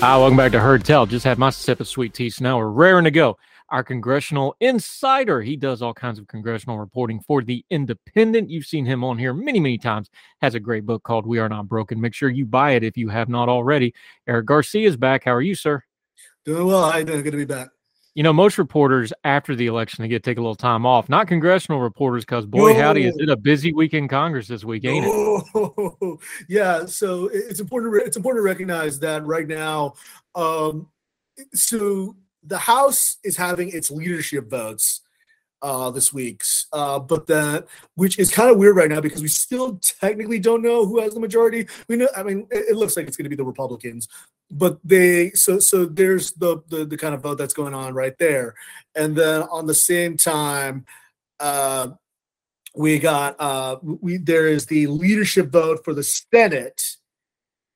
Hi, welcome back to Heard Tell. Just had my sip of sweet tea, so now we're raring to go. Our congressional insider, he does all kinds of congressional reporting for The Independent. You've seen him on here many, many times. Has a great book called We Are Not Broken. Make sure you buy it if you have not already. Eric Garcia is back. How are you, sir? Doing well. Doing? Good to be back. You know, most reporters after the election they get to take a little time off. Not congressional reporters, because boy, howdy, is it a busy week in Congress this week, ain't it? Oh, yeah. So it's important. To it's important to recognize that right now. Um, so the House is having its leadership votes uh, this week's, uh, but that which is kind of weird right now because we still technically don't know who has the majority. We know. I mean, it, it looks like it's going to be the Republicans, but they so so there's the, the the kind of vote that's going on right there, and then on the same time. Uh, we got uh we there is the leadership vote for the senate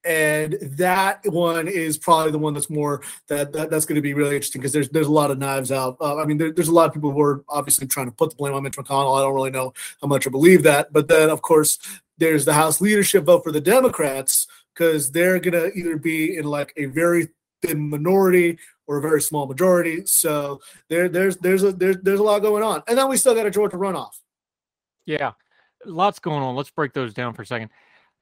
and that one is probably the one that's more that, that that's going to be really interesting because there's there's a lot of knives out uh, i mean there, there's a lot of people who are obviously trying to put the blame on mitch mcconnell. I don't really know how much i believe that but then of course there's the house leadership vote for the democrats because they're going to either be in like a very thin minority or a very small majority. So there there's there's a there's, there's a lot going on. And then we still got a georgia runoff. Yeah, lots going on. Let's break those down for a second.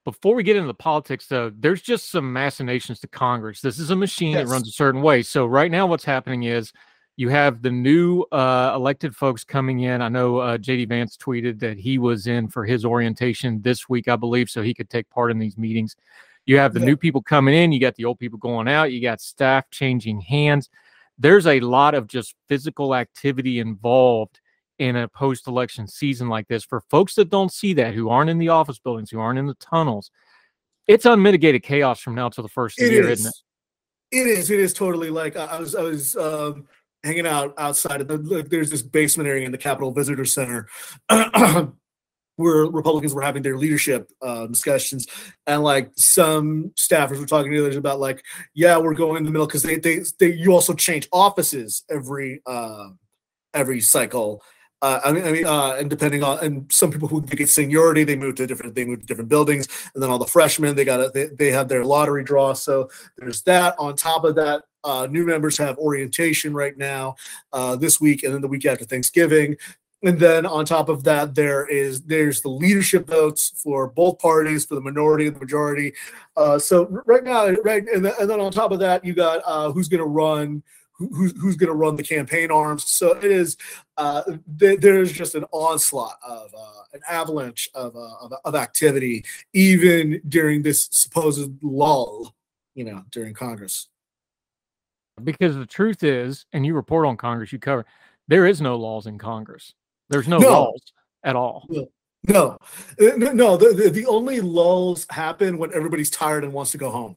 Before we get into the politics, though, there's just some machinations to Congress. This is a machine Yes. that runs a certain way. So right now, what's happening is you have the new uh, elected folks coming in. I know uh, JD Vance tweeted that he was in for his orientation this week, I believe, so he could take part in these meetings. You have the Yeah. new people coming in. You got the old people going out. You got staff changing hands. There's a lot of just physical activity involved in a post election season like this for folks that don't see that, who aren't in the office buildings, who aren't in the tunnels. It's unmitigated chaos from now till the first It year, is. isn't it? It is. It is totally like I was. I was um, hanging out outside of the. There's this basement area in the Capitol Visitor Center. Where Republicans were having their leadership uh, discussions, and like some staffers were talking to others about like, yeah, we're going in the middle because they, they they you also change offices every uh, every cycle. Uh, I mean, I mean, uh, and depending on, and some people who get seniority, they move to different, they move to different buildings, and then all the freshmen, they got they, they have their lottery draw. So there's that. On top of that, uh, new members have orientation right now, uh, this week, and then the week after Thanksgiving. And then on top of that, there is there's the leadership votes for both parties, for the minority and the majority. Uh, so right now, right, and then, on top of that, you got uh, who's going to run, who's who's going to run the campaign arms. So it is uh, th- there's just an onslaught of uh, an avalanche of, uh, of of activity, even during this supposed lull, you know, during Congress. Because the truth is, and you report on Congress, you cover, there is no laws in Congress. There's no, No. laws at all. No, no, no. The, the the only lulls happen when everybody's tired and wants to go home.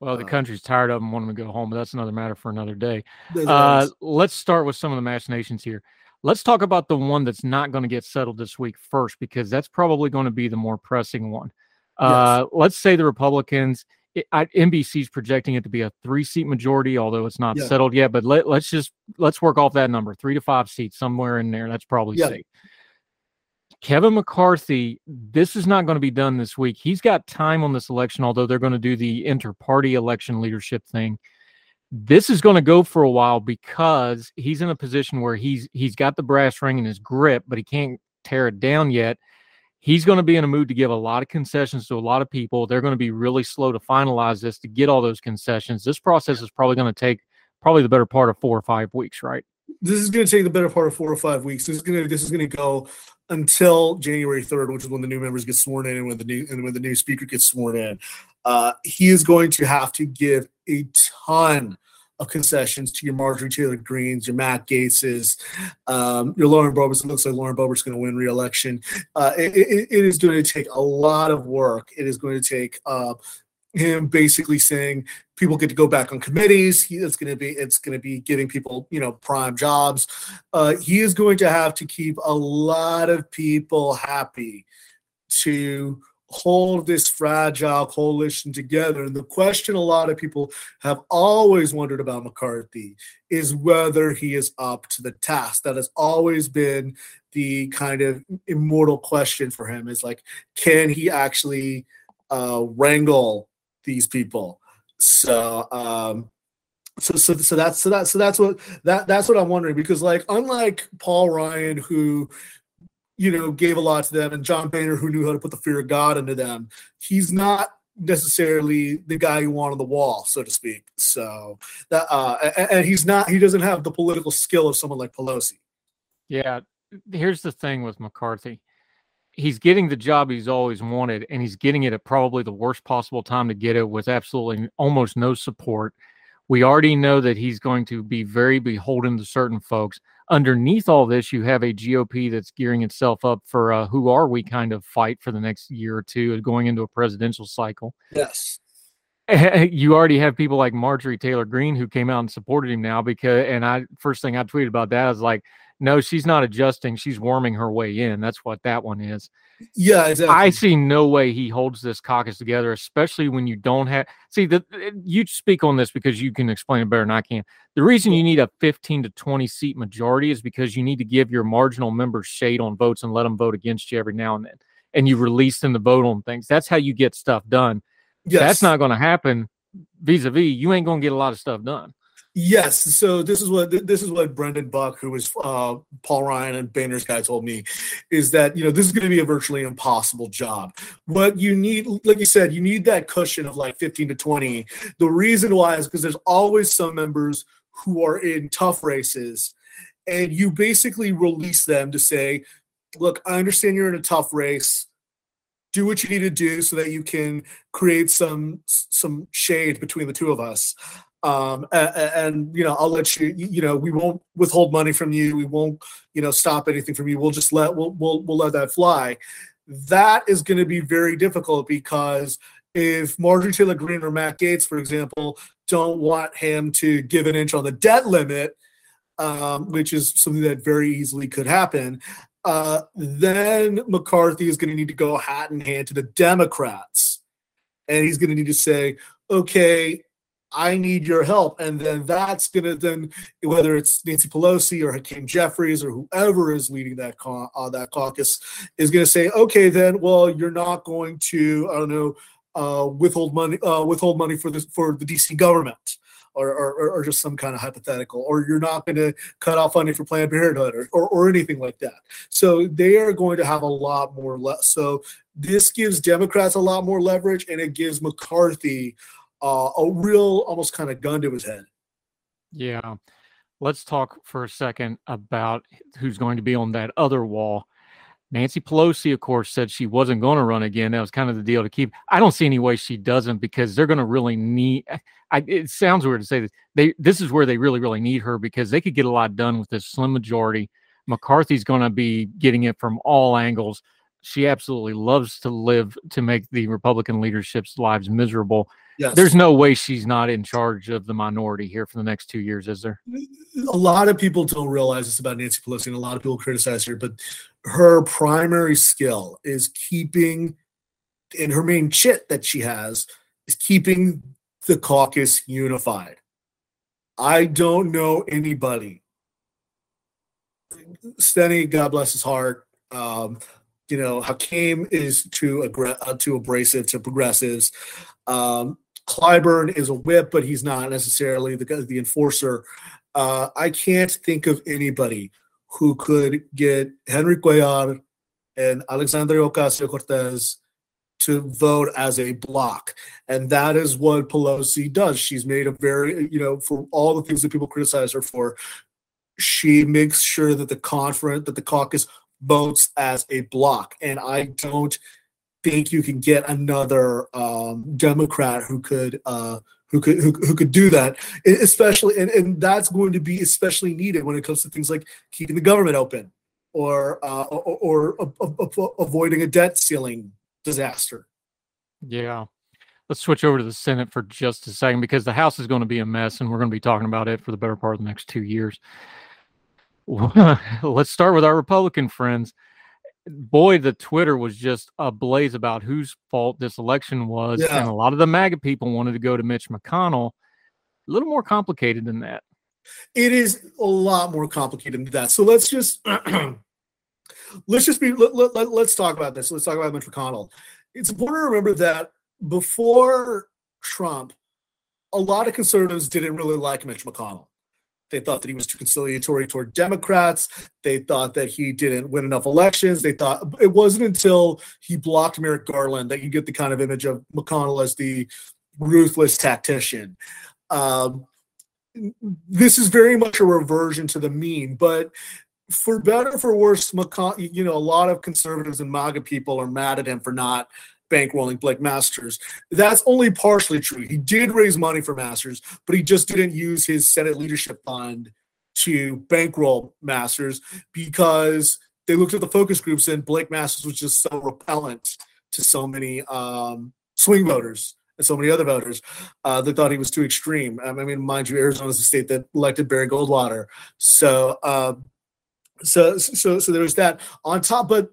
Well, the Uh, country's tired of them, wanting to go home, but that's another matter for another day. Uh, let's start with some of the machinations here. Let's talk about the one that's not going to get settled this week first, because that's probably going to be the more pressing one. Uh, let's say the Republicans, it, I, NBC's projecting it to be a three-seat majority, although it's not Yeah. settled yet. But let, let's just let's work off that number, three to five seats, somewhere in there. That's probably Yeah. safe. Kevin McCarthy, this is not going to be done this week. He's got time on this election, although they're going to do the inter-party election leadership thing this is going to go for a while because he's in a position where he's he's got the brass ring in his grip, but he can't tear it down yet. He's going to be in a mood to give a lot of concessions to a lot of people. They're going to be really slow to finalize this to get all those concessions. This process is probably going to take probably the better part of four or five weeks, right? This is going to take the better part of four or five weeks. This is going to this is going to go until January third, which is when the new members get sworn in and when the new and when the new speaker gets sworn in. Uh, he is going to have to give a ton of concessions to your Marjorie Taylor Greenes, your Matt Gaetzes, um, your Lauren Boebert. It looks like Lauren Boebert's going to win re-election. Uh, it, it, it is going to take a lot of work. It is going to take uh, him basically saying people get to go back on committees. He, it's going to be it's going to be giving people you know prime jobs. Uh, he is going to have to keep a lot of people happy to hold this fragile coalition together. And the question a lot of people have always wondered about McCarthy is whether he is up to the task. That has always been the kind of immortal question for him is like, can he actually uh, wrangle these people? So, um, so, so, so that's so that so that's what that that's what I'm wondering because like unlike Paul Ryan who you know, gave a lot to them, and John Boehner, who knew how to put the fear of God into them. He's not necessarily the guy you want on the wall, so to speak. So that, uh, and, and he's not, he doesn't have the political skill of someone like Pelosi. Yeah. Here's the thing with McCarthy. He's getting the job he's always wanted, and he's getting it at probably the worst possible time to get it with absolutely almost no support. We already know that he's going to be very beholden to certain folks underneath all this, you have a GOP that's gearing itself up for a who are we kind of fight for the next year or two, uh, going into a presidential cycle. Yes. You already have people like Marjorie Taylor Greene who came out and supported him now because, and I first thing I tweeted about that is like, no, she's not adjusting. She's warming her way in. That's what that one is. Yeah, exactly. I see no way he holds this caucus together, especially when you don't have. See, the, eh, you speak on this because you can explain it better than I can. The reason you need a 15 to 20 seat majority is because you need to give your marginal members shade on votes and let them vote against you every now and then. And you release them to vote on things. That's how you get stuff done. Yes. That's not going to happen vis a vis. You ain't going to get a lot of stuff done. Yes. So this is what this is what Brendan Buck, who was uh, Paul Ryan and Boehner's guy, told me, is that you know this is going to be a virtually impossible job. What you need, like you said, you need that cushion of like 15 to 20. The reason why is because there's always some members who are in tough races, and you basically release them to say, "Look, I understand you're in a tough race." Do what you need to do so that you can create some some shade between the two of us. Um, and, and, you know i'll let you you know we won't withhold money from you. We won't you know stop anything from you. We'll just let we'll we'll, we'll let that fly. That is going to be very difficult because if marjorie taylor greene or matt gaetz for example don't want him to give an inch on the debt limit um, which is something that very easily could happen uh, then mccarthy is going to need to go hat in hand to the democrats and he's going to need to say okay I need your help. And then that's going to then, whether it's Nancy Pelosi or Hakeem Jeffries or whoever is leading that uh, that caucus, is going to say, okay, then, well, you're not going to, I don't know, uh, withhold money, uh, withhold money for the for the DC government. Or, or, or, just some kind of hypothetical, or you're not going to cut off funding for Planned Parenthood or, or, or, anything like that. So they are going to have a lot more. Le- so this gives Democrats a lot more leverage, and it gives McCarthy uh, a real almost kind of gun to his head. Yeah. Let's talk for a second about who's going to be on that other wall. Nancy Pelosi, of course, said she wasn't going to run again. That was kind of the deal to keep. I don't see any way she doesn't because they're going to really need. I, it sounds weird to say this. They this is where they really really need her because they could get a lot done with this slim majority. McCarthy's going to be getting it from all angles. She absolutely loves to live to make the Republican leadership's lives miserable. Yes. There's no way she's not in charge of the minority here for the next two years, is there? A lot of people don't realize this about Nancy Pelosi, and a lot of people criticize her, but her primary skill is keeping, and her main chit that she has is keeping the caucus unified. I don't know anybody. Steny, God bless his heart. Um, you know, Hakeem is too aggra- uh, too abrasive to progressives. Um, Clyburn is a whip, but he's not necessarily the the enforcer. Uh, I can't think of anybody who could get Henry Cuellar and Alexandria Ocasio Cortez to vote as a block. And that is what Pelosi does. She's made a very, you know, for all the things that people criticize her for, she makes sure that the conference, that the caucus votes as a block. And I don't think you can get another um, Democrat who could uh, who could who, who could do that, especially and, and that's going to be especially needed when it comes to things like keeping the government open or uh, or, or, or avoiding a debt ceiling disaster. Yeah. Let's switch over to the Senate for just a second because the House is going to be a mess and we're going to be talking about it for the better part of the next two years. Let's start with our Republican friends. Boy, the Twitter was just ablaze about whose fault this election was. Yeah. And a lot of the MAGA people wanted to go to Mitch McConnell. A little more complicated than that. It is a lot more complicated than that. So let's just let's just be let, let, let, let's talk about this. Let's talk about Mitch McConnell. It's important to remember that before Trump, a lot of conservatives didn't really like Mitch McConnell. They thought that he was too conciliatory toward Democrats. They thought that he didn't win enough elections. They thought it wasn't until he blocked Merrick Garland that you get the kind of image of McConnell as the ruthless tactician. Um, this is very much a reversion to the mean, but for better or for worse, you know, a lot of conservatives and MAGA people are mad at him for not bankrolling Blake Masters. That's only partially true. He did raise money for Masters, but he just didn't use his Senate leadership fund to bankroll Masters because they looked at the focus groups and Blake Masters was just so repellent to so many um, swing voters and so many other voters uh, that thought he was too extreme. I mean, mind you, Arizona is the state that elected Barry Goldwater. So, uh, so, so, so there was that on top, but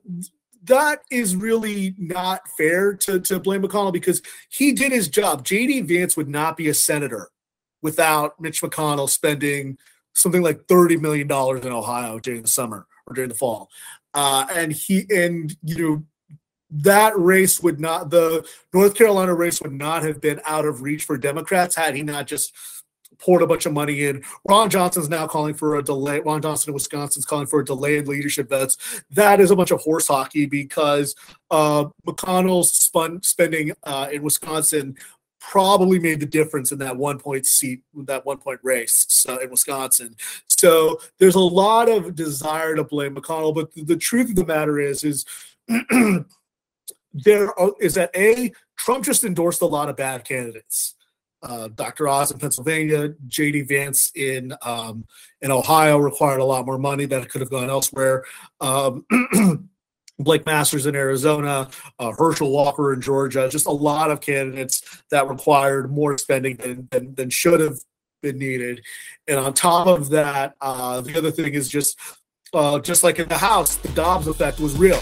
that is really not fair to, to blame McConnell because he did his job. JD Vance would not be a senator without Mitch McConnell spending something like $30 million in Ohio during the summer or during the fall. Uh, and he, and, you know, that race would not, the North Carolina race would not have been out of reach for Democrats had he not just poured a bunch of money in. Ron Johnson's now calling for a delay. Ron Johnson in Wisconsin's calling for a delayed leadership votes. That is a bunch of horse hockey because uh, McConnell's spun, spending uh, in Wisconsin probably made the difference in that one point seat, that one point race so, in Wisconsin. So there's a lot of desire to blame McConnell, but the, the truth of the matter is, is there are, is that a Trump just endorsed a lot of bad candidates uh, Dr. Oz in Pennsylvania, JD Vance in um, in Ohio required a lot more money that could have gone elsewhere. Um, Blake Masters in Arizona, uh, Herschel Walker in Georgia, just a lot of candidates that required more spending than, than, than should have been needed. And on top of that, uh, the other thing is just uh, just like in the House, the Dobbs effect was real.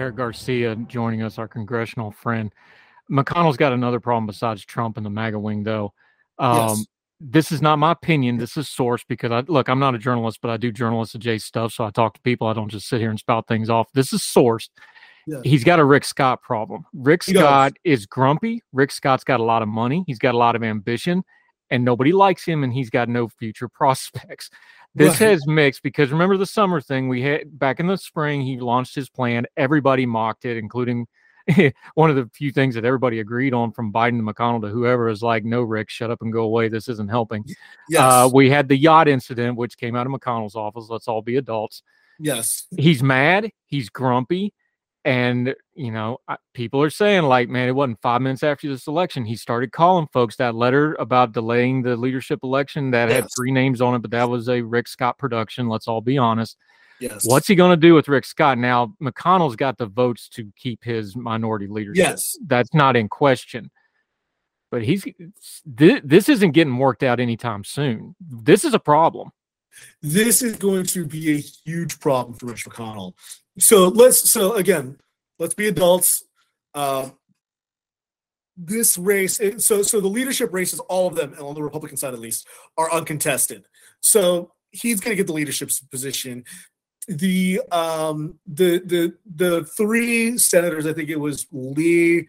Eric Garcia joining us, our congressional friend. McConnell's got another problem besides Trump and the MAGA wing, though. Um, Yes. This is not my opinion. This is sourced because I look. I'm not a journalist, but I do journalist adjacent stuff, so I talk to people. I don't just sit here and spout things off. This is sourced. He's got a Rick Scott problem. Rick. Scott is grumpy. Rick Scott's got a lot of money. He's got a lot of ambition, and nobody likes him, and he's got no future prospects. This Right. has mixed because remember the summer thing we had back in the spring. He launched his plan. Everybody mocked it, including one of the few things that everybody agreed on from Biden to McConnell to whoever is like, no, Rick, shut up and go away. This isn't helping. Yes. Uh, we had the yacht incident, which came out of McConnell's office. Let's all be adults. Yes. He's mad. He's grumpy. And, you know, people are saying, like, man, it wasn't five minutes after this election. He started calling folks that letter about delaying the leadership election that yes. had three names on it, but that was a Rick Scott production. Let's all be honest. Yes. What's he going to do with Rick Scott? Now, McConnell's got the votes to keep his minority leadership. Yes. That's not in question. But he's th- this isn't getting worked out anytime soon. This is a problem. This is going to be a huge problem for Mitch McConnell. So let's so again, let's be adults. Uh, this race, so so the leadership races, all of them, and on the Republican side at least, are uncontested. So he's going to get the leadership position. The um the the the three senators, I think it was Lee,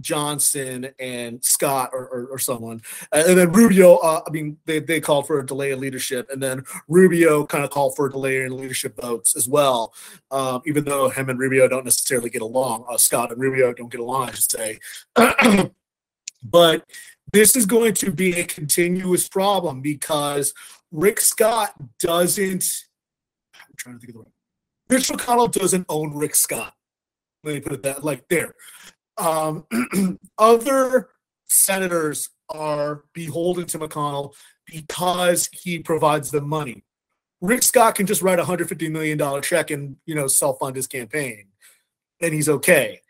Johnson and Scott or, or, or someone. And then Rubio, uh, I mean, they, they called for a delay in leadership. And then Rubio kind of called for a delay in leadership votes as well, um, even though him and Rubio don't necessarily get along. Uh, Scott and Rubio don't get along, I should say. but this is going to be a continuous problem because Rick Scott doesn't. I'm trying to think of the right. Mitch McConnell doesn't own Rick Scott. Let me put it that like there um, other senators are beholden to McConnell because he provides them money. Rick Scott can just write a hundred fifty million dollar check and you know self fund his campaign, and he's okay.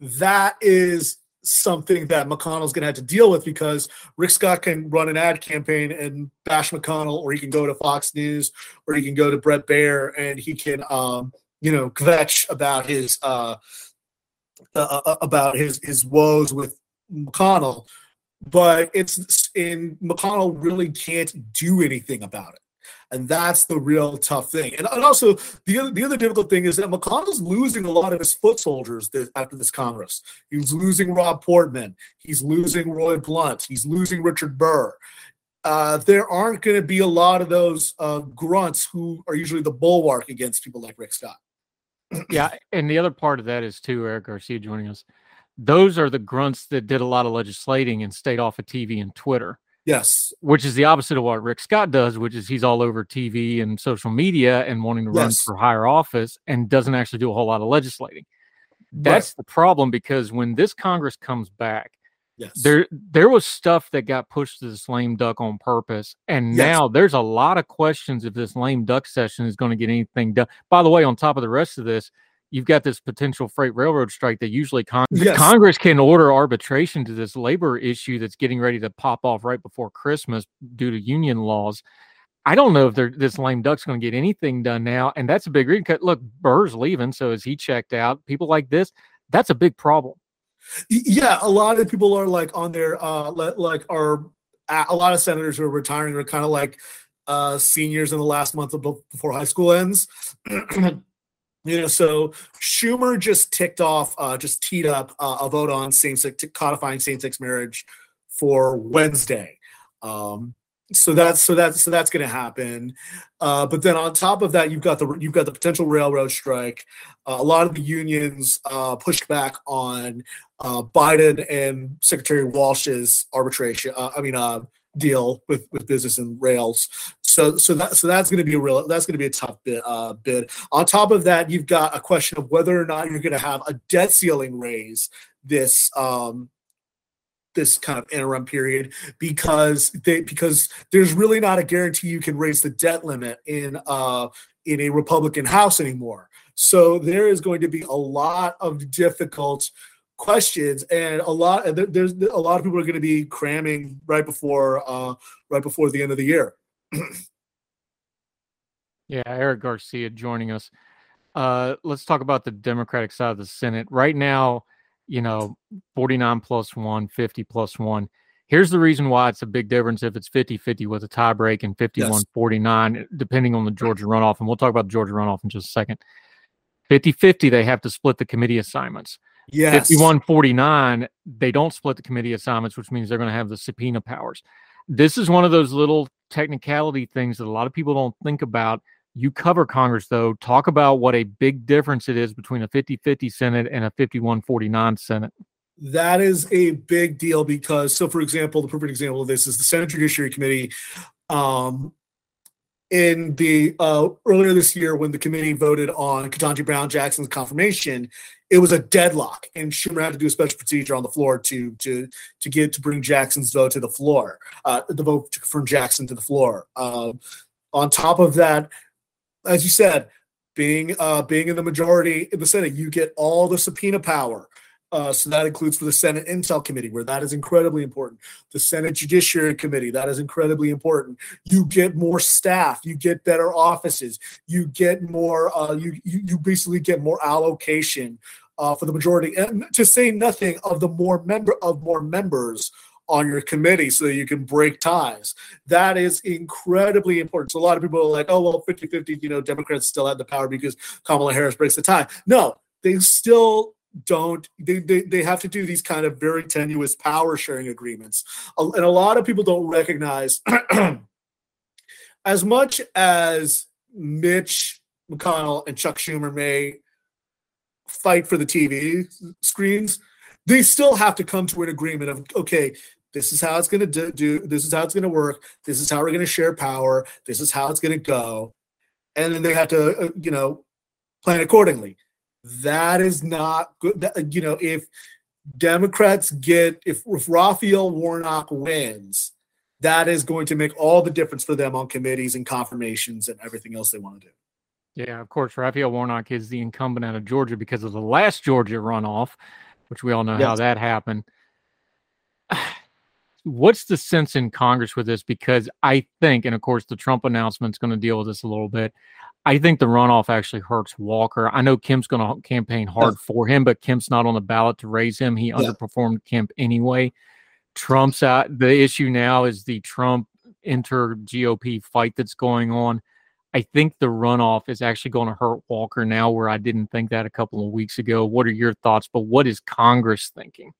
That is something that McConnell's going to have to deal with because Rick Scott can run an ad campaign and bash McConnell, or he can go to Fox News, or he can go to Bret Baier and he can, um, you know, kvetch about his uh, uh, uh, uh, about his his woes with McConnell, but it's in McConnell really can't do anything about it. And that's the real tough thing. And, and also, the other, the other difficult thing is that McConnell's losing a lot of his foot soldiers this, after this Congress. He's losing Rob Portman. He's losing Roy Blunt. He's losing Richard Burr. Uh, there aren't going to be a lot of those uh, grunts who are usually the bulwark against people like Rick Scott yeah, and the other part of that is too Eric Garcia joining us. Those are the grunts that did a lot of legislating and stayed off of TV and Twitter. Yes, which is the opposite of what Rick Scott does, which is he's all over TV and social media and wanting to run for higher office and doesn't actually do a whole lot of legislating. That's right. the problem because when this Congress comes back, Yes. There there was stuff that got pushed to this lame duck on purpose. And yes. now there's a lot of questions if this lame duck session is going to get anything done. By the way, on top of the rest of this, you've got this potential freight railroad strike that usually con- yes. Congress can order arbitration to this labor issue that's getting ready to pop off right before Christmas due to union laws. I don't know if this lame duck's going to get anything done now, and that's a big reason. Look, Burr's leaving, so is he checked out? People like this, that's a big problem. Yeah, a lot of people are like on their uh like are a lot of senators who are retiring are kind of like uh seniors in the last month of before high school ends. you know, so Schumer just ticked off, uh, just teed up uh, a vote on same-sex codifying same-sex marriage for Wednesday. Um, so that's so that's so that's going to happen. Uh, but then on top of that, you've got the you've got the potential railroad strike. Uh, a lot of the unions uh, pushed back on uh, Biden and Secretary Walsh's arbitration. Uh, I mean, uh, deal with with business and rails. So so that so that's going to be a real that's going to be a tough bid. bid. On top of that, you've got a question of whether or not you're going to have a debt ceiling raise this um, this kind of interim period because they because there's really not a guarantee you can raise the debt limit in uh in a Republican House anymore. So there is going to be a lot of difficult questions and a lot there's a lot of people are going to be cramming right before uh right before the end of the year. yeah, Eric Garcia joining us. Uh let's talk about the Democratic side of the Senate. Right now, you know, 49 plus one, 50 plus one. Here's the reason why it's a big difference if it's 50 50 with a tiebreak and 51 yes. 49, depending on the Georgia runoff. And we'll talk about the Georgia runoff in just a second. 50 50, they have to split the committee assignments. Yes. 51 49, they don't split the committee assignments, which means they're going to have the subpoena powers. This is one of those little technicality things that a lot of people don't think about you cover Congress, though. Talk about what a big difference it is between a 50 50 Senate and a 51 49 Senate. That is a big deal because, so for example, the perfect example of this is the Senate Judiciary Committee. Um, in the uh, earlier this year when the committee voted on Ketanji Brown Jackson's confirmation, it was a deadlock, and Schumer had to do a special procedure on the floor to to to get to bring Jackson's vote to the floor, uh, the vote from Jackson to the floor. Um, on top of that, as you said, being uh, being in the majority in the Senate, you get all the subpoena power. Uh, so that includes for the Senate Intel Committee, where that is incredibly important. The Senate Judiciary Committee, that is incredibly important. You get more staff, you get better offices, you get more. Uh, you, you basically get more allocation uh, for the majority, and to say nothing of the more member of more members on your committee so that you can break ties. That is incredibly important. So a lot of people are like, oh, well, 50 50, you know, Democrats still have the power because Kamala Harris breaks the tie. No, they still don't they, they, they have to do these kind of very tenuous power sharing agreements and a lot of people don't recognize as much as mitch mcconnell and chuck schumer may fight for the tv screens they still have to come to an agreement of okay this is how it's going to do this is how it's going to work this is how we're going to share power this is how it's going to go and then they have to uh, you know plan accordingly that is not good. That, you know, if Democrats get if, if Raphael Warnock wins, that is going to make all the difference for them on committees and confirmations and everything else they want to do. Yeah, of course, Raphael Warnock is the incumbent out of Georgia because of the last Georgia runoff, which we all know yes. how that happened. What's the sense in Congress with this? Because I think, and of course, the Trump announcement is going to deal with this a little bit. I think the runoff actually hurts Walker. I know Kemp's going to campaign hard for him, but Kemp's not on the ballot to raise him. He yeah. underperformed Kemp anyway. Trump's out. The issue now is the Trump inter GOP fight that's going on. I think the runoff is actually going to hurt Walker now, where I didn't think that a couple of weeks ago. What are your thoughts? But what is Congress thinking?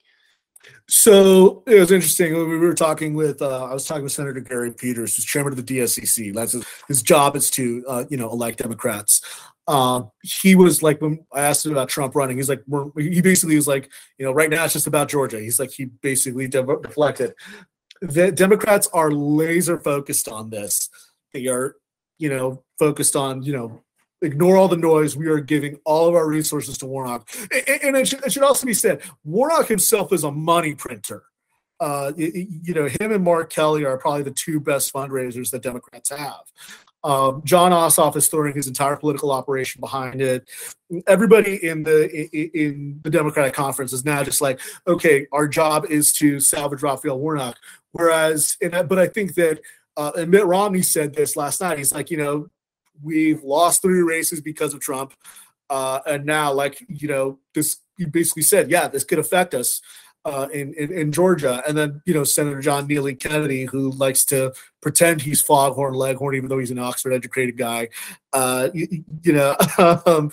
So it was interesting. We were talking with, uh, I was talking with Senator Gary Peters, who's chairman of the DSCC. That's his, his job is to, uh, you know, elect Democrats. Uh, he was like, when I asked him about Trump running, he's like, he basically was like, you know, right now it's just about Georgia. He's like, he basically deflected. The Democrats are laser focused on this. They are, you know, focused on, you know, ignore all the noise. We are giving all of our resources to Warnock. And, it, should, also be said, Warnock himself is a money printer. Uh, you know, him and Mark Kelly are probably the two best fundraisers that Democrats have. Um, Jon Ossoff is throwing his entire political operation behind it. Everybody in the in the Democratic conference is now just like, okay, our job is to salvage Raphael Warnock. Whereas, and, but I think that uh, and Mitt Romney said this last night. He's like, you know, we've lost three races because of Trump. Uh, and now, like, you know, this, you basically said, yeah, this could affect us. Uh, in, in, in Georgia, and then you know Senator John Neely Kennedy, who likes to pretend he's Foghorn Leghorn, even though he's an Oxford-educated guy. Uh, you, you, know, um,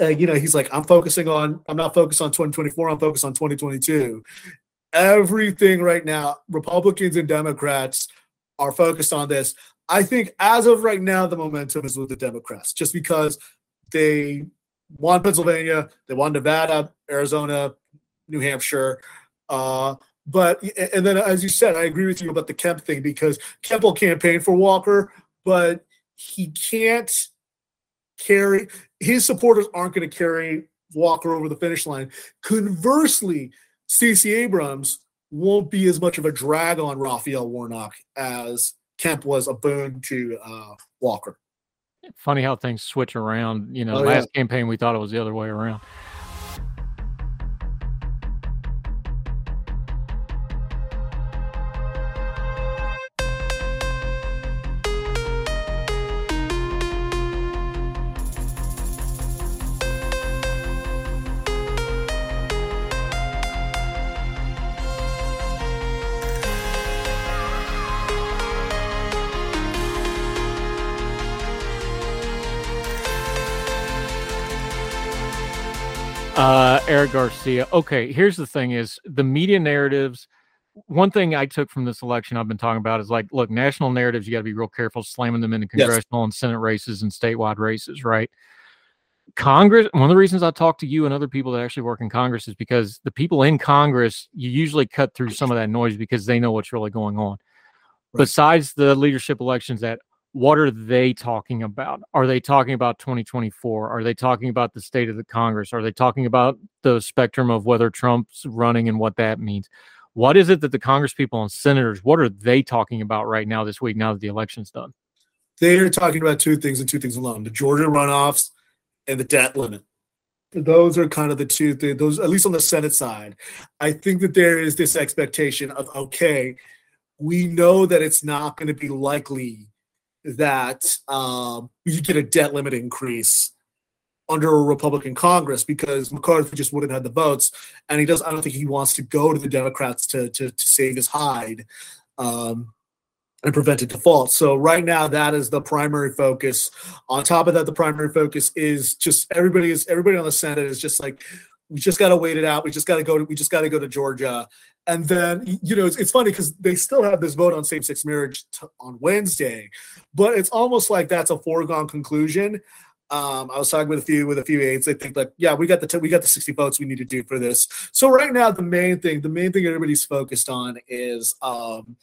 uh, you know, he's like, I'm focusing on, I'm not focused on 2024, I'm focused on 2022. Everything right now, Republicans and Democrats are focused on this. I think as of right now, the momentum is with the Democrats, just because they won Pennsylvania, they won Nevada, Arizona, New Hampshire. Uh, but and then, as you said, I agree with you about the Kemp thing because Kemp will campaign for Walker, but he can't carry his supporters aren't going to carry Walker over the finish line. Conversely, Stacey Abrams won't be as much of a drag on Raphael Warnock as Kemp was a boon to uh, Walker. Funny how things switch around. You know, oh, last yeah. campaign we thought it was the other way around. Eric Garcia. Okay, here's the thing: is the media narratives. One thing I took from this election I've been talking about is like, look, national narratives. You got to be real careful slamming them into congressional yes. and senate races and statewide races, right? Congress. One of the reasons I talk to you and other people that actually work in Congress is because the people in Congress, you usually cut through some of that noise because they know what's really going on. Right. Besides the leadership elections that what are they talking about? Are they talking about 2024? Are they talking about the state of the Congress? Are they talking about the spectrum of whether Trump's running and what that means? What is it that the Congress people and senators, what are they talking about right now this week now that the election's done? They're talking about two things and two things alone the Georgia runoffs and the debt limit. Those are kind of the two things, those, at least on the Senate side. I think that there is this expectation of, okay, we know that it's not going to be likely that um, you get a debt limit increase under a Republican Congress because McCarthy just wouldn't have the votes, and he does. I don't think he wants to go to the Democrats to to, to save his hide um, and prevent a default. So right now, that is the primary focus. On top of that, the primary focus is just everybody is everybody on the Senate is just like we just got to wait it out. We just got to go to we just got to go to Georgia and then, you know, it's, it's funny because they still have this vote on same sex marriage t- on Wednesday, but it's almost like that's a foregone conclusion. Um, I was talking with a few with a few aides. They think like, yeah, we got the t- we got the sixty votes we need to do for this. So right now, the main thing, the main thing everybody's focused on is um,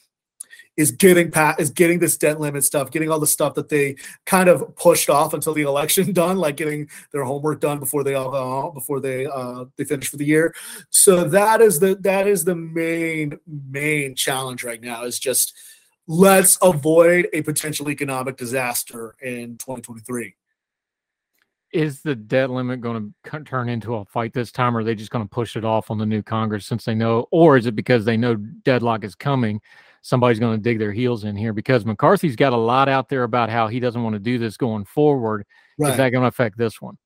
is getting pat is getting this debt limit stuff, getting all the stuff that they kind of pushed off until the election done, like getting their homework done before they all uh, before they uh, they finish for the year. So that is the that is the main main challenge right now is just let's avoid a potential economic disaster in 2023 is the debt limit going to turn into a fight this time or are they just going to push it off on the new congress since they know or is it because they know deadlock is coming somebody's going to dig their heels in here because McCarthy's got a lot out there about how he doesn't want to do this going forward. Right. Is that going to affect this one?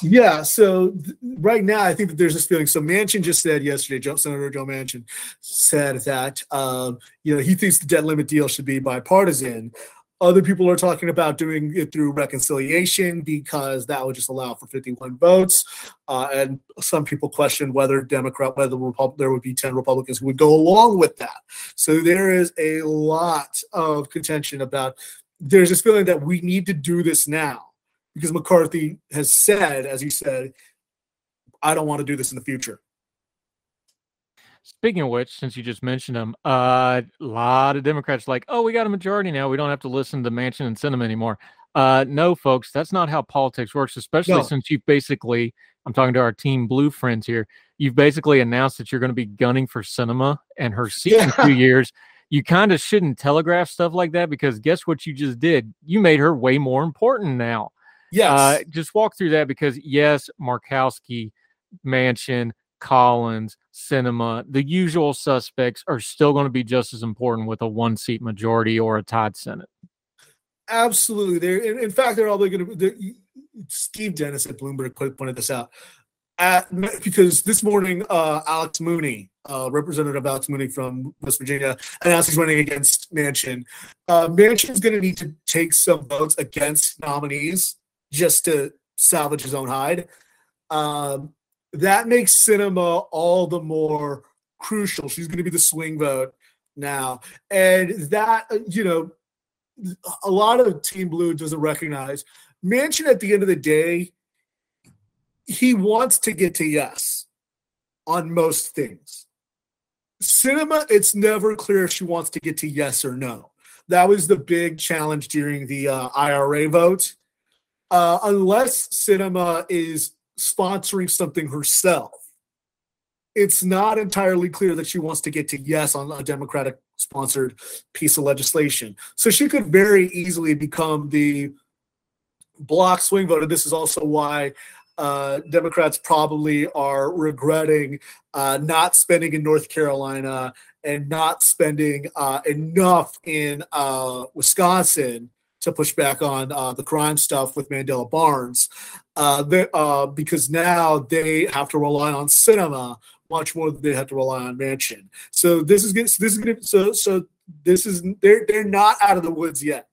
Yeah. So th- right now, I think that there's this feeling. So Manchin just said yesterday, Joe, Senator Joe Manchin said that um, you know he thinks the debt limit deal should be bipartisan. Other people are talking about doing it through reconciliation because that would just allow for 51 votes. Uh, and some people question whether Democrat, whether Repub- there would be 10 Republicans who would go along with that. So there is a lot of contention about. There's this feeling that we need to do this now because McCarthy has said, as he said, I don't want to do this in the future. Speaking of which, since you just mentioned them, a uh, lot of Democrats like, oh, we got a majority now. We don't have to listen to Manchin and Sinema anymore. Uh, no, folks, that's not how politics works. Especially no. since you've basically, I'm talking to our Team Blue friends here. You've basically announced that you're going to be gunning for Sinema and her seat yeah. in two years. You kind of shouldn't telegraph stuff like that because guess what you just did? You made her way more important now. Yes. Uh, just walk through that because yes, Murkowski, Manchin, Collins, Sinema, the usual suspects are still going to be just as important with a one seat majority or a tied Senate. Absolutely. They're, in, in fact, they're probably going to. Steve Dennis at Bloomberg pointed this out. At, because this morning, uh, Alex Mooney, uh, Representative Alex Mooney from West Virginia, announced he's running against Manchin. Uh, Manchin is going to need to take some votes against nominees just to salvage his own hide. Um, that makes Sinema all the more crucial. She's going to be the swing vote now. And that, uh, you know, a lot of Team Blue doesn't recognize. Manchin at the end of the day, he wants to get to yes on most things. Sinema, it's never clear if she wants to get to yes or no. That was the big challenge during the uh, IRA vote. Uh, unless Sinema is sponsoring something herself, it's not entirely clear that she wants to get to yes on a Democratic sponsored piece of legislation. So she could very easily become the block swing voter. This is also why uh, Democrats probably are regretting uh, not spending in North Carolina and not spending uh, enough in uh, Wisconsin to push back on uh, the crime stuff with Mandela Barnes, uh, they, uh, because now they have to rely on Sinema much more than they have to rely on Manchin. So this is good. So this is good. So so this is they're they're not out of the woods yet.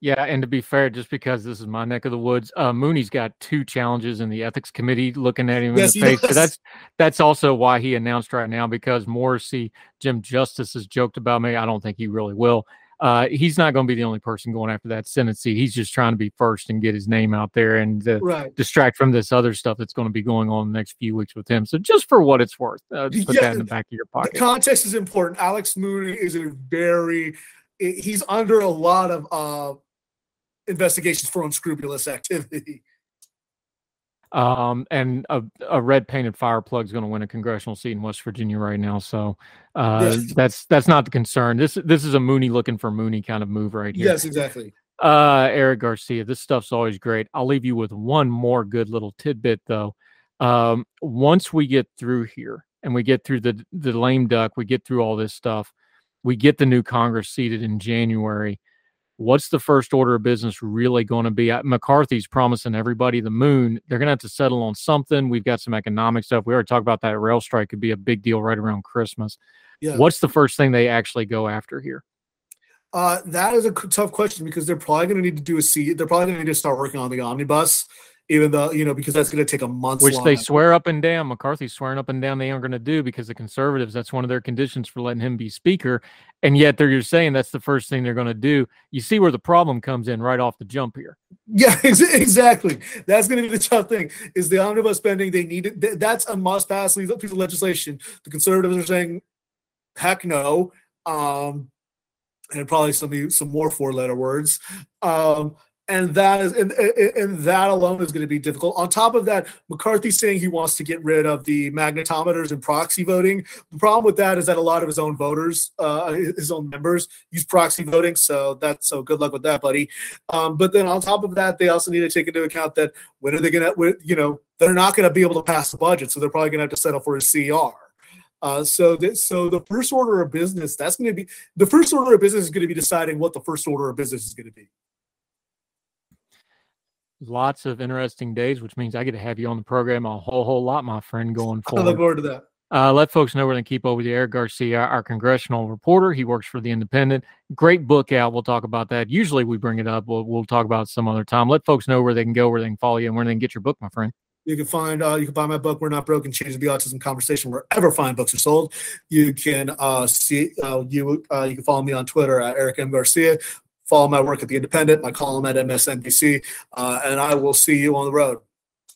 Yeah, and to be fair, just because this is my neck of the woods, uh, Mooney's got two challenges in the ethics committee looking at him yes, in the face. So that's that's also why he announced right now because Morrisey, Jim Justice has joked about me. I don't think he really will uh, he's not going to be the only person going after that Senate seat. He's just trying to be first and get his name out there and uh, right. distract from this other stuff that's going to be going on the next few weeks with him. So just for what it's worth, uh, put yeah, that in the back of your pocket. The context is important. Alex Mooney is a very he's under a lot of uh, investigations for unscrupulous activity. Um, and a, a red painted fire plug is going to win a congressional seat in West Virginia right now. So uh, that's that's not the concern. This this is a Mooney looking for Mooney kind of move right here. Yes, exactly. Uh, Eric Garcia, this stuff's always great. I'll leave you with one more good little tidbit though. Um, once we get through here and we get through the the lame duck, we get through all this stuff, we get the new Congress seated in January what's the first order of business really going to be? McCarthy's promising everybody the moon. They're going to have to settle on something. We've got some economic stuff. We already talked about that rail strike could be a big deal right around Christmas. Yeah. What's the first thing they actually go after here? Uh, that is a tough question because they're probably going to need to do a seat. They're probably going to need to start working on the omnibus even though you know because that's going to take a month which they swear up and down. Mccarthy's swearing up and down they aren't going to do because the conservatives that's one of their conditions for letting him be speaker. And yet they're just saying that's the first thing they're going to do. You see where the problem comes in right off the jump here. Yeah exactly. That's going to be the tough thing is the omnibus spending they need it that's a must pass piece of legislation. The conservatives are saying heck no um and probably some some more four letter words. Um and that is and, and that alone is going to be difficult. On top of that, McCarthy saying he wants to get rid of the magnetometers and proxy voting. The problem with that is that a lot of his own voters, uh, his own members, use proxy voting. So that's so good luck with that, buddy. Um, but then on top of that, they also need to take into account that when are they going to, you know, they're not going to be able to pass the budget, so they're probably going to have to settle for a CR. Uh, so, th- so the first order of business that's going to be the first order of business is going to be deciding what the first order of business is going to be lots of interesting days, which means I get to have you on the program a whole whole lot, my friend, going forward. I look forward to that. Uh, let folks know where they keep with you. Eric Garcia, our congressional reporter. He works for the Independent. Great book out. We'll talk about that. Usually we bring it up. We'll, we'll talk about some other time. Let folks know where they can go, where they can follow you, and where they can get your book, my friend. You can find uh, you can buy my book "We're Not Broken: Change the Autism Conversation" wherever fine books are sold. You can uh, see uh, you uh, you can follow me on Twitter at Eric M Garcia follow my work at the Independent, my column at MSNBC, uh, and I will see you on the road.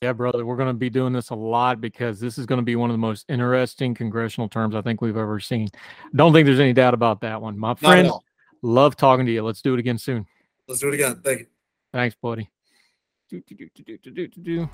Yeah, brother, we're going to be doing this a lot because this is going to be one of the most interesting congressional terms I think we've ever seen. Don't think there's any doubt about that one. My friend, love talking to you. Let's do it again soon. Let's do it again. Thank you. Thanks, buddy. Do, do, do,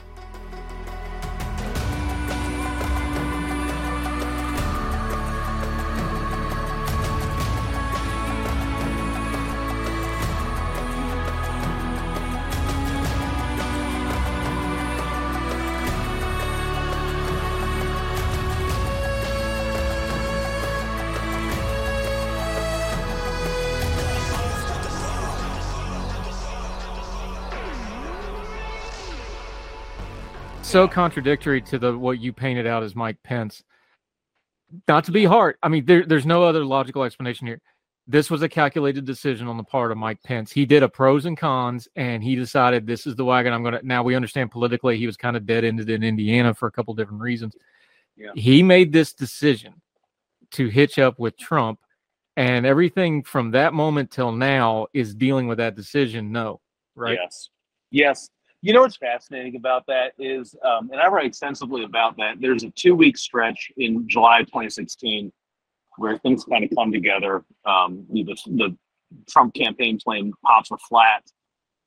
so contradictory to the what you painted out as Mike Pence. Not to be hard. I mean, there, there's no other logical explanation here. This was a calculated decision on the part of Mike Pence. He did a pros and cons, and he decided this is the wagon I'm going to. Now we understand politically he was kind of dead ended in Indiana for a couple different reasons. Yeah. He made this decision to hitch up with Trump, and everything from that moment till now is dealing with that decision. No, right? Yes, yes. You know what's fascinating about that is, um, and I write extensively about that. There's a two week stretch in July 2016 where things kind of come together. Um, the, the Trump campaign plane pops a flat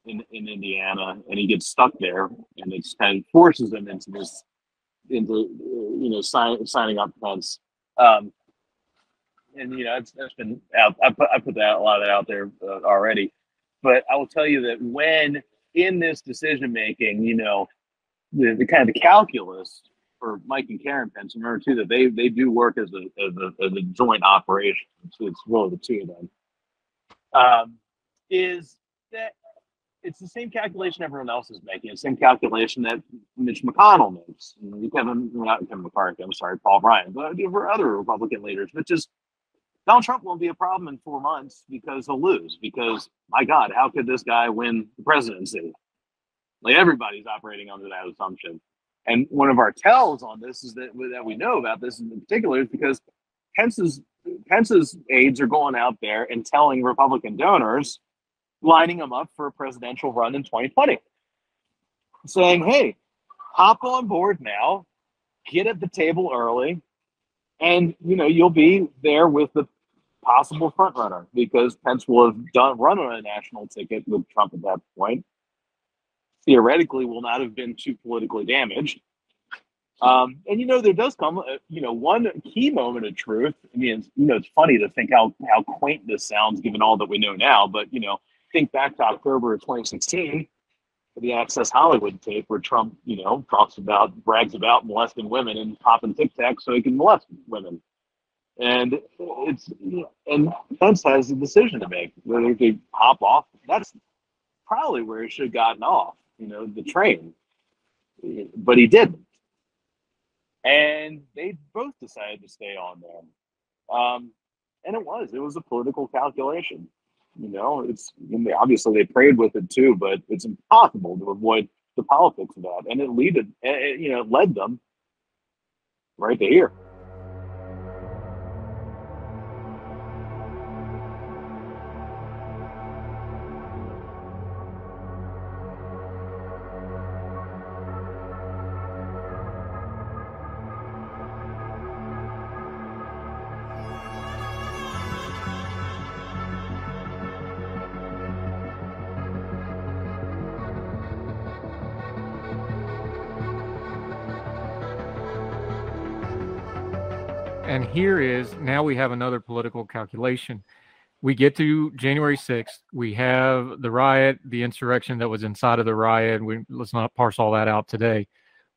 in, in Indiana, and he gets stuck there, and it kind of forces him into this, into you know, sign, signing up Pence. Um, and you know, it's, it's been out. I put I put that a lot of that out there uh, already, but I will tell you that when in this decision making, you know, the, the kind of the calculus for Mike and Karen Pence, remember too that they they do work as a as a, as a joint operation. So it's really the two of them. Um, is that it's the same calculation everyone else is making. the same calculation that Mitch McConnell makes. Kevin, not Kevin McCarthy. I'm sorry, Paul Ryan, but for other Republican leaders, which is Donald Trump won't be a problem in four months because he'll lose. Because my God, how could this guy win the presidency? Like everybody's operating under that assumption. And one of our tells on this is that that we know about this in particular is because Pence's Pence's aides are going out there and telling Republican donors, lining them up for a presidential run in 2020, saying, "Hey, hop on board now, get at the table early, and you know you'll be there with the possible frontrunner because Pence will have done run on a national ticket with Trump at that point. Theoretically, will not have been too politically damaged. Um, and you know, there does come, uh, you know, one key moment of truth. I mean, you know, it's funny to think how how quaint this sounds given all that we know now. But you know, think back to October of 2016, the Access Hollywood tape where Trump, you know, talks about brags about molesting women and popping Tic Tac so he can molest women. And it's and Pence has a decision to make whether to hop off. That's probably where he should have gotten off, you know, the train. But he didn't. And they both decided to stay on there. Um, and it was, it was a political calculation. You know, it's obviously they prayed with it too, but it's impossible to avoid the politics of that. And it led, you know, led them right to here. Now we have another political calculation. We get to January 6th. We have the riot, the insurrection that was inside of the riot. We, let's not parse all that out today.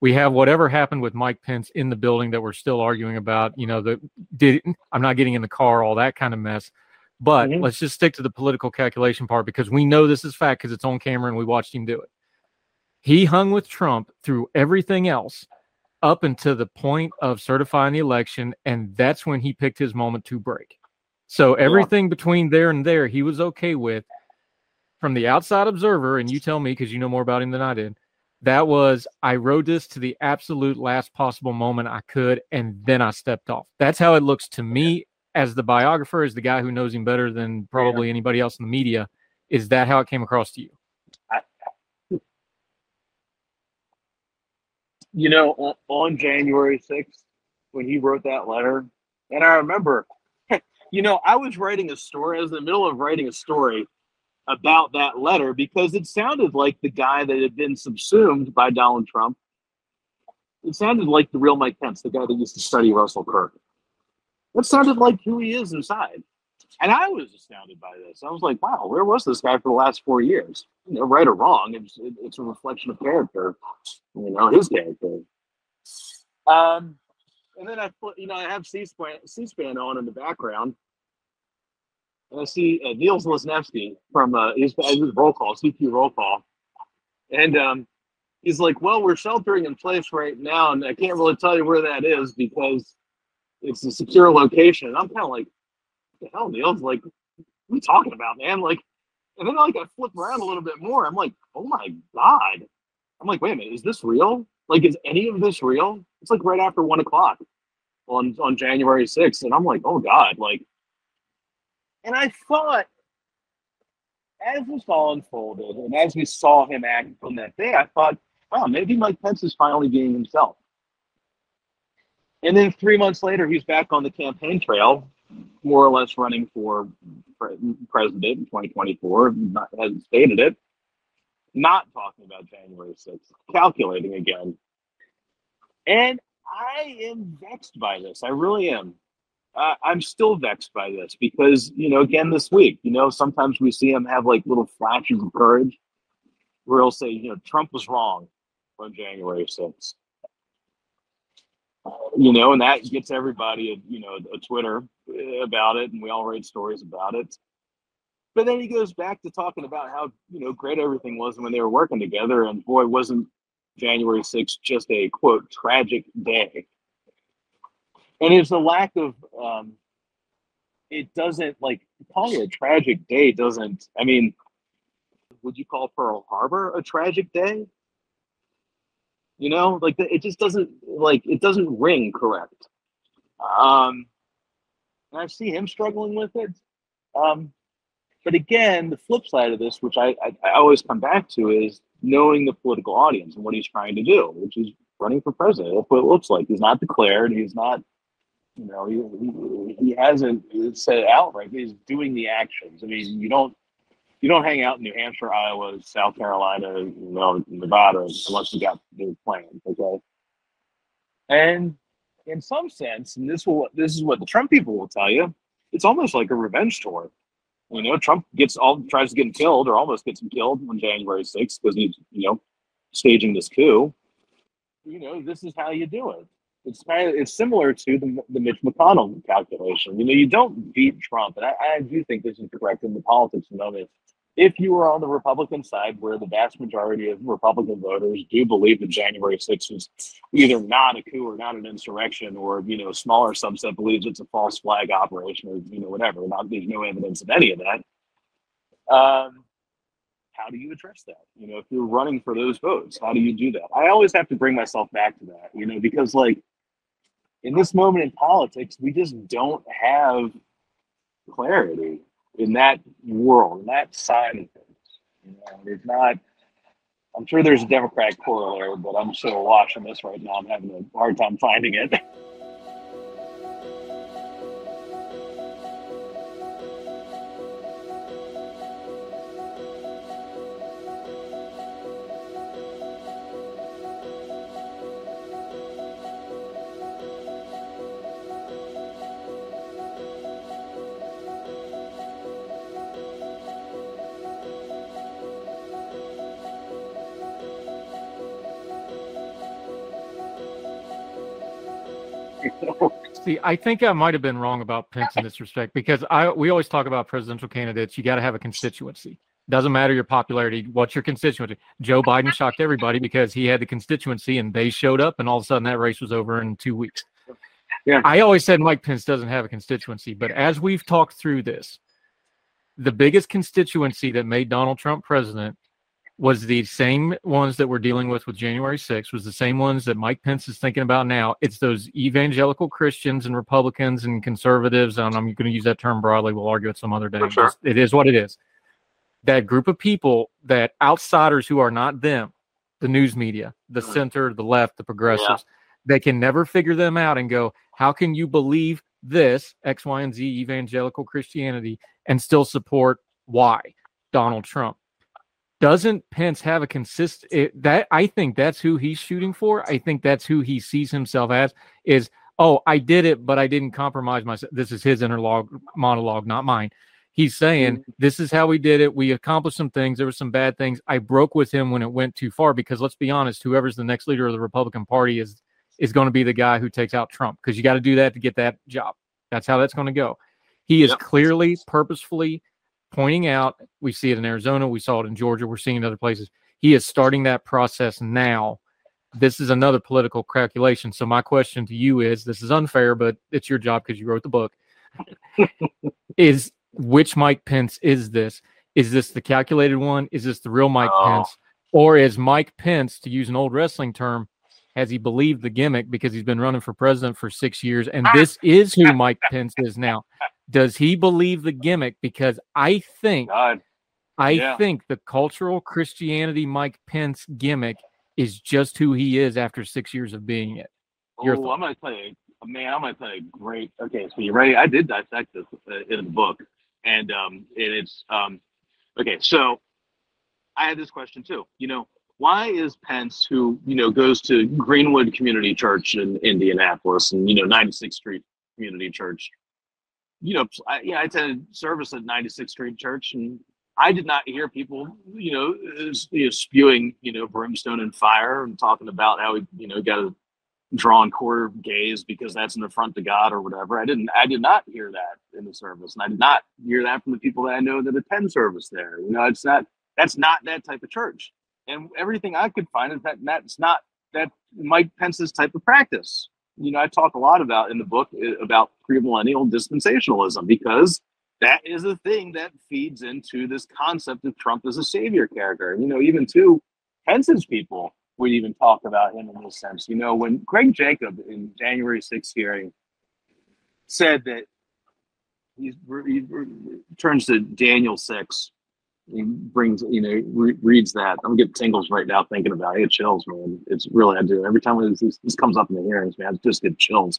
We have whatever happened with Mike Pence in the building that we're still arguing about. You know, the did I'm not getting in the car, all that kind of mess. But mm-hmm. let's just stick to the political calculation part because we know this is fact because it's on camera and we watched him do it. He hung with Trump through everything else up until the point of certifying the election, and that's when he picked his moment to break. So everything between there and there, he was okay with. From the outside observer, and you tell me because you know more about him than I did, that was I rode this to the absolute last possible moment I could, and then I stepped off. That's how it looks to me as the biographer, as the guy who knows him better than probably yeah. anybody else in the media. Is that how it came across to you? You know, on, January 6th, when he wrote that letter, and I remember, you know, I was writing a story, I was in the middle of writing a story about that letter because it sounded like the guy that had been subsumed by Donald Trump. It sounded like the real Mike Pence, the guy that used to study Russell Kirk. It sounded like who he is inside. And I was astounded by this. I was like, wow, where was this guy for the last four years? You know, right or wrong, it's, it's a reflection of character, you know, his character. Um, and then I, you know, I have C-SPAN, C-SPAN on in the background. And I see uh, Niels Lesniewski from uh, his, his roll call, CQ roll call. And um, he's like, well, we're sheltering in place right now. And I can't really tell you where that is because it's a secure location. And I'm kind of like, the hell, Neil? Like, you talking about, man? Like, and then like I flip around a little bit more. I'm like, oh my god. I'm like, wait a minute, is this real? Like, is any of this real? It's like right after one o'clock on on January 6th, and I'm like, oh god, like. And I thought, as this all unfolded, and as we saw him act on that day, I thought, wow, maybe Mike Pence is finally being himself. And then three months later, he's back on the campaign trail, more or less running for president in 2024, not, hasn't stated it, not talking about January 6th, calculating again. And I am vexed by this. I really am. Uh, I'm still vexed by this because, you know, again, this week, you know, sometimes we see him have like little flashes of courage where he'll say, you know, Trump was wrong on January 6th you know, and that gets everybody, you know, a Twitter about it, and we all read stories about it. But then he goes back to talking about how you know great everything was when they were working together, and boy, wasn't January 6th just a quote tragic day. And it's a lack of, um, it doesn't like calling a tragic day doesn't. I mean, would you call Pearl Harbor a tragic day? You know, like it just doesn't like it doesn't ring correct. Um, and I see him struggling with it. Um, but again, the flip side of this, which I, I, I always come back to, is knowing the political audience and what he's trying to do, which is running for president. That's what it looks like. He's not declared. He's not, You know, he, he, he hasn't said outright. He's doing the actions. I mean, you don't you don't hang out in New Hampshire, Iowa, South Carolina, you know, Nevada unless you got big plans. Okay. And in some sense, and this will this is what the Trump people will tell you, it's almost like a revenge tour. You know, Trump gets all tries to get him killed or almost gets him killed on January 6th because he's, you know, staging this coup. You know, this is how you do it. It's kind of it's similar to the, the Mitch McConnell calculation. You know, you don't beat Trump, and I, I do think this is correct in the politics moment if you are on the Republican side, where the vast majority of Republican voters do believe that January 6th was either not a coup or not an insurrection, or you know, a smaller subset believes it's a false flag operation, or you know, whatever. Not there's no evidence of any of that. Um, how do you address that? You know, if you're running for those votes, how do you do that? I always have to bring myself back to that, you know, because like in this moment in politics, we just don't have clarity in that world, in that side of things. You know, there's not. I'm sure there's a Democratic corollary, but I'm still watching this right now. I'm having a hard time finding it. See, I think I might have been wrong about Pence in this respect because I we always talk about presidential candidates. You got to have a constituency. Doesn't matter your popularity. What's your constituency? Joe Biden shocked everybody because he had the constituency and they showed up, and all of a sudden that race was over in two weeks. Yeah. I always said Mike Pence doesn't have a constituency, but as we've talked through this, the biggest constituency that made Donald Trump president was the same ones that we're dealing with with January 6th, was the same ones that Mike Pence is thinking about now. It's those evangelical Christians and Republicans and conservatives, and I'm going to use that term broadly. We'll argue it some other day. sure. It is what it is. That group of people, that outsiders who are not them, the news media, the Mhm. center, the left, the progressives, they can never figure them out and go, how can you believe this X, Y, and Z evangelical Christianity and still support Y, Donald Trump? Doesn't Pence have a consistent that I think that's who he's shooting for. I think that's who he sees himself as is oh, I did it, but I didn't compromise myself. This is his interlog monologue, not mine. He's saying mm-hmm. this is how we did it. We accomplished some things. There were some bad things. I broke with him when it went too far because let's be honest, whoever's the next leader of the Republican Party is is going to be the guy who takes out Trump because you got to do that to get that job. That's how that's going to go. He is Yep. clearly, purposefully pointing out. We see it in Arizona. We saw it in Georgia. We're seeing it in other places. He is starting that process now. This is another political calculation. So my question to you is: This is unfair, but it's your job because you wrote the book. is which Mike Pence is this? Is this the calculated one? Is this the real Mike Oh. Pence? Or is Mike Pence, to use an old wrestling term, has he believed the gimmick because he's been running for president for six years and this is who Mike Pence is now? Does he believe the gimmick? Because I think God, I Yeah. think the cultural Christianity Mike Pence gimmick is just who he is after six years of being it. Your oh, I'm gonna tell you, man, I'm gonna tell you, great. Okay, so you ready? I did dissect this uh, in the book, and um, and it's um, okay. So I had this question too. You know, why is Pence, who you know goes to Greenwood Community Church in Indianapolis, and you know 96th Street Community Church, you know, I, yeah, I attended service at 96th Street Church, and I did not hear people, you know, you know, spewing, you know, brimstone and fire and talking about how he, you know, got a drawn quarter gaze because that's an affront to God or whatever. I didn't, I did not hear that in the service, and I did not hear that from the people that I know that attend service there. You know, it's not, that's not that type of church, and everything I could find is that that's not that Mike Pence's type of practice. You know, I talk a lot about in the book uh, about premillennial dispensationalism because that is a thing that feeds into this concept of Trump as a savior character. You know, even to Pence's people would even talk about him in this sense. You know, when Greg Jacob in January 6th hearing said that he's, he turns to Daniel 6, he brings, you know, re- reads that. I'm getting tingles right now thinking about it. I get chills, man. It's really, I do. Every time this, this comes up in the hearings, man, I just get chills.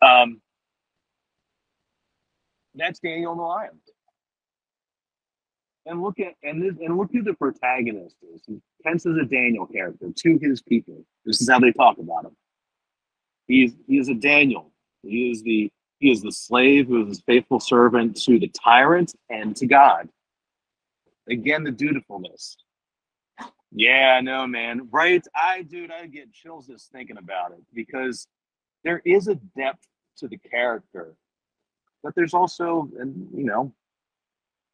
Um, that's Daniel the Lion. And look at and this, and look who the protagonist is. Pence is a Daniel character to his people. This is how they talk about him. He's he is a Daniel. He is the he is the slave who is his faithful servant to the tyrant and to God. Again, the dutifulness. Yeah, I know, man. Right? I, dude, I get chills just thinking about it because there is a depth to the character, but there's also, and you know,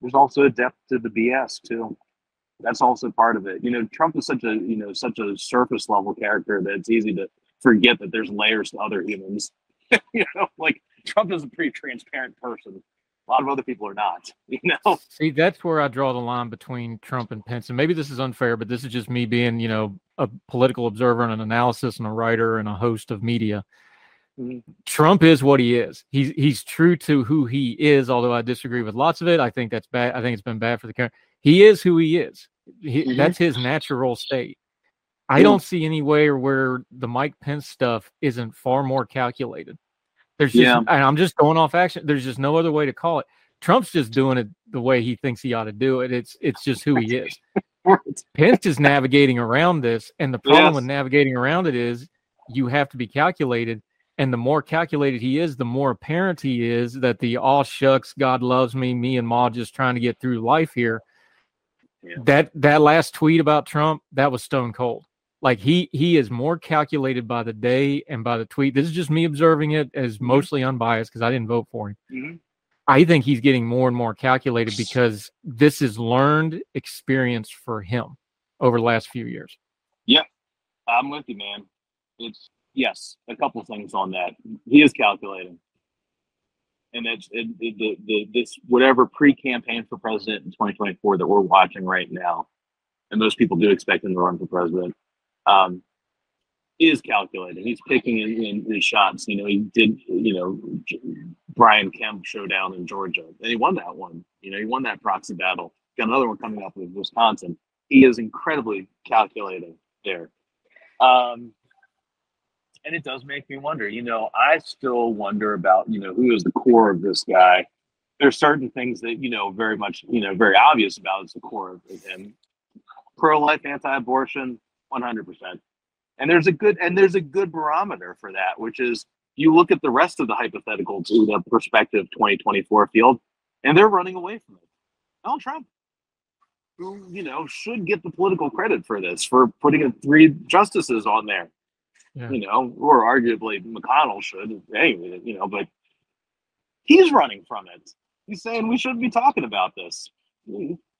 there's also a depth to the BS too. That's also part of it. You know, Trump is such a, you know, such a surface level character that it's easy to forget that there's layers to other humans. you know, like Trump is a pretty transparent person a lot of other people are not. You know. See, that's where I draw the line between Trump and Pence, and maybe this is unfair, but this is just me being, you know, a political observer and an analysis and a writer and a host of media. Mm-hmm. Trump is what he is. He's he's true to who he is. Although I disagree with lots of it, I think that's bad. I think it's been bad for the country. He is who he is. He, mm-hmm. That's his natural state. I don't see any way where the Mike Pence stuff isn't far more calculated. There's just, yeah. I'm just going off action. There's just no other way to call it. Trump's just doing it the way he thinks he ought to do it. It's it's just who he is. Pence is navigating around this, and the problem yes. with navigating around it is you have to be calculated. And the more calculated he is, the more apparent he is that the all shucks, God loves me, me and Ma just trying to get through life here. Yeah. That that last tweet about Trump, that was stone cold. Like he he is more calculated by the day and by the tweet. This is just me observing it as mm-hmm. mostly unbiased because I didn't vote for him. Mm-hmm. I think he's getting more and more calculated because this is learned experience for him over the last few years. Yeah, I'm with you, man. It's yes, a couple things on that. He is calculating, and it's it, it, the, the this whatever pre-campaign for president in 2024 that we're watching right now, and most people do expect him to run for president um, is calculating. He's picking in, in his shots. You know, he did, you know, Brian Kemp showdown in Georgia, and he won that one. You know, he won that proxy battle. Got another one coming up with Wisconsin. He is incredibly calculating there. Um, and it does make me wonder. You know, I still wonder about, you know, who is the core of this guy. There's certain things that, you know, very much, you know, very obvious about is the core of him. Pro life, anti abortion, 100%. And there's a good and there's a good barometer for that, which is you look at the rest of the hypothetical to the prospective 2024 field, and they're running away from it. Donald Trump, who you know should get the political credit for this, for putting three justices on there. Yeah. You know, or arguably McConnell should, anyway, you know, but he's running from it. He's saying we shouldn't be talking about this.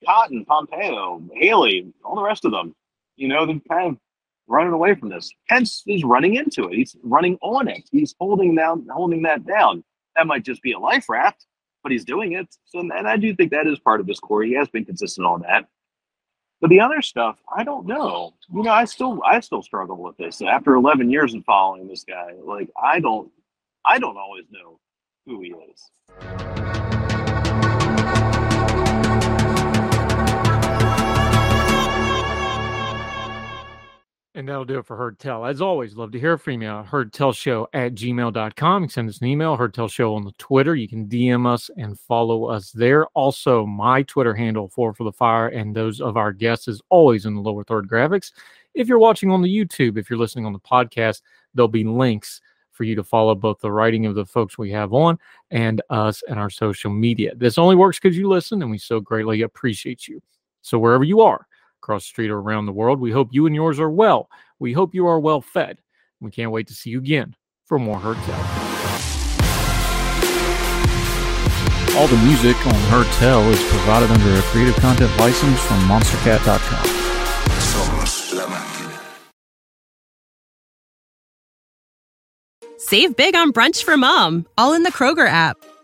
Cotton, Pompeo, Haley, all the rest of them you know, they're kind of running away from this. Pence is running into it. He's running on it. He's holding down, holding that down. That might just be a life raft, but he's doing it. So, and I do think that is part of his core. He has been consistent on that. But the other stuff, I don't know. You know, I still, I still struggle with this after 11 years of following this guy. Like, I don't, I don't always know who he is. And that'll do it for Heard Tell. As always, love to hear from you. HeardTellShow at gmail.com. You send us an email, Heard Tell Show on the Twitter. You can DM us and follow us there. Also, my Twitter handle, Four for the Fire, and those of our guests is always in the lower third graphics. If you're watching on the YouTube, if you're listening on the podcast, there'll be links for you to follow both the writing of the folks we have on and us and our social media. This only works because you listen, and we so greatly appreciate you. So, wherever you are, across the street or around the world. We hope you and yours are well. We hope you are well fed. We can't wait to see you again for more Heard Tell. All the music on Heard Tell is provided under a creative content license from monstercat.com. Save big on brunch for mom, all in the Kroger app.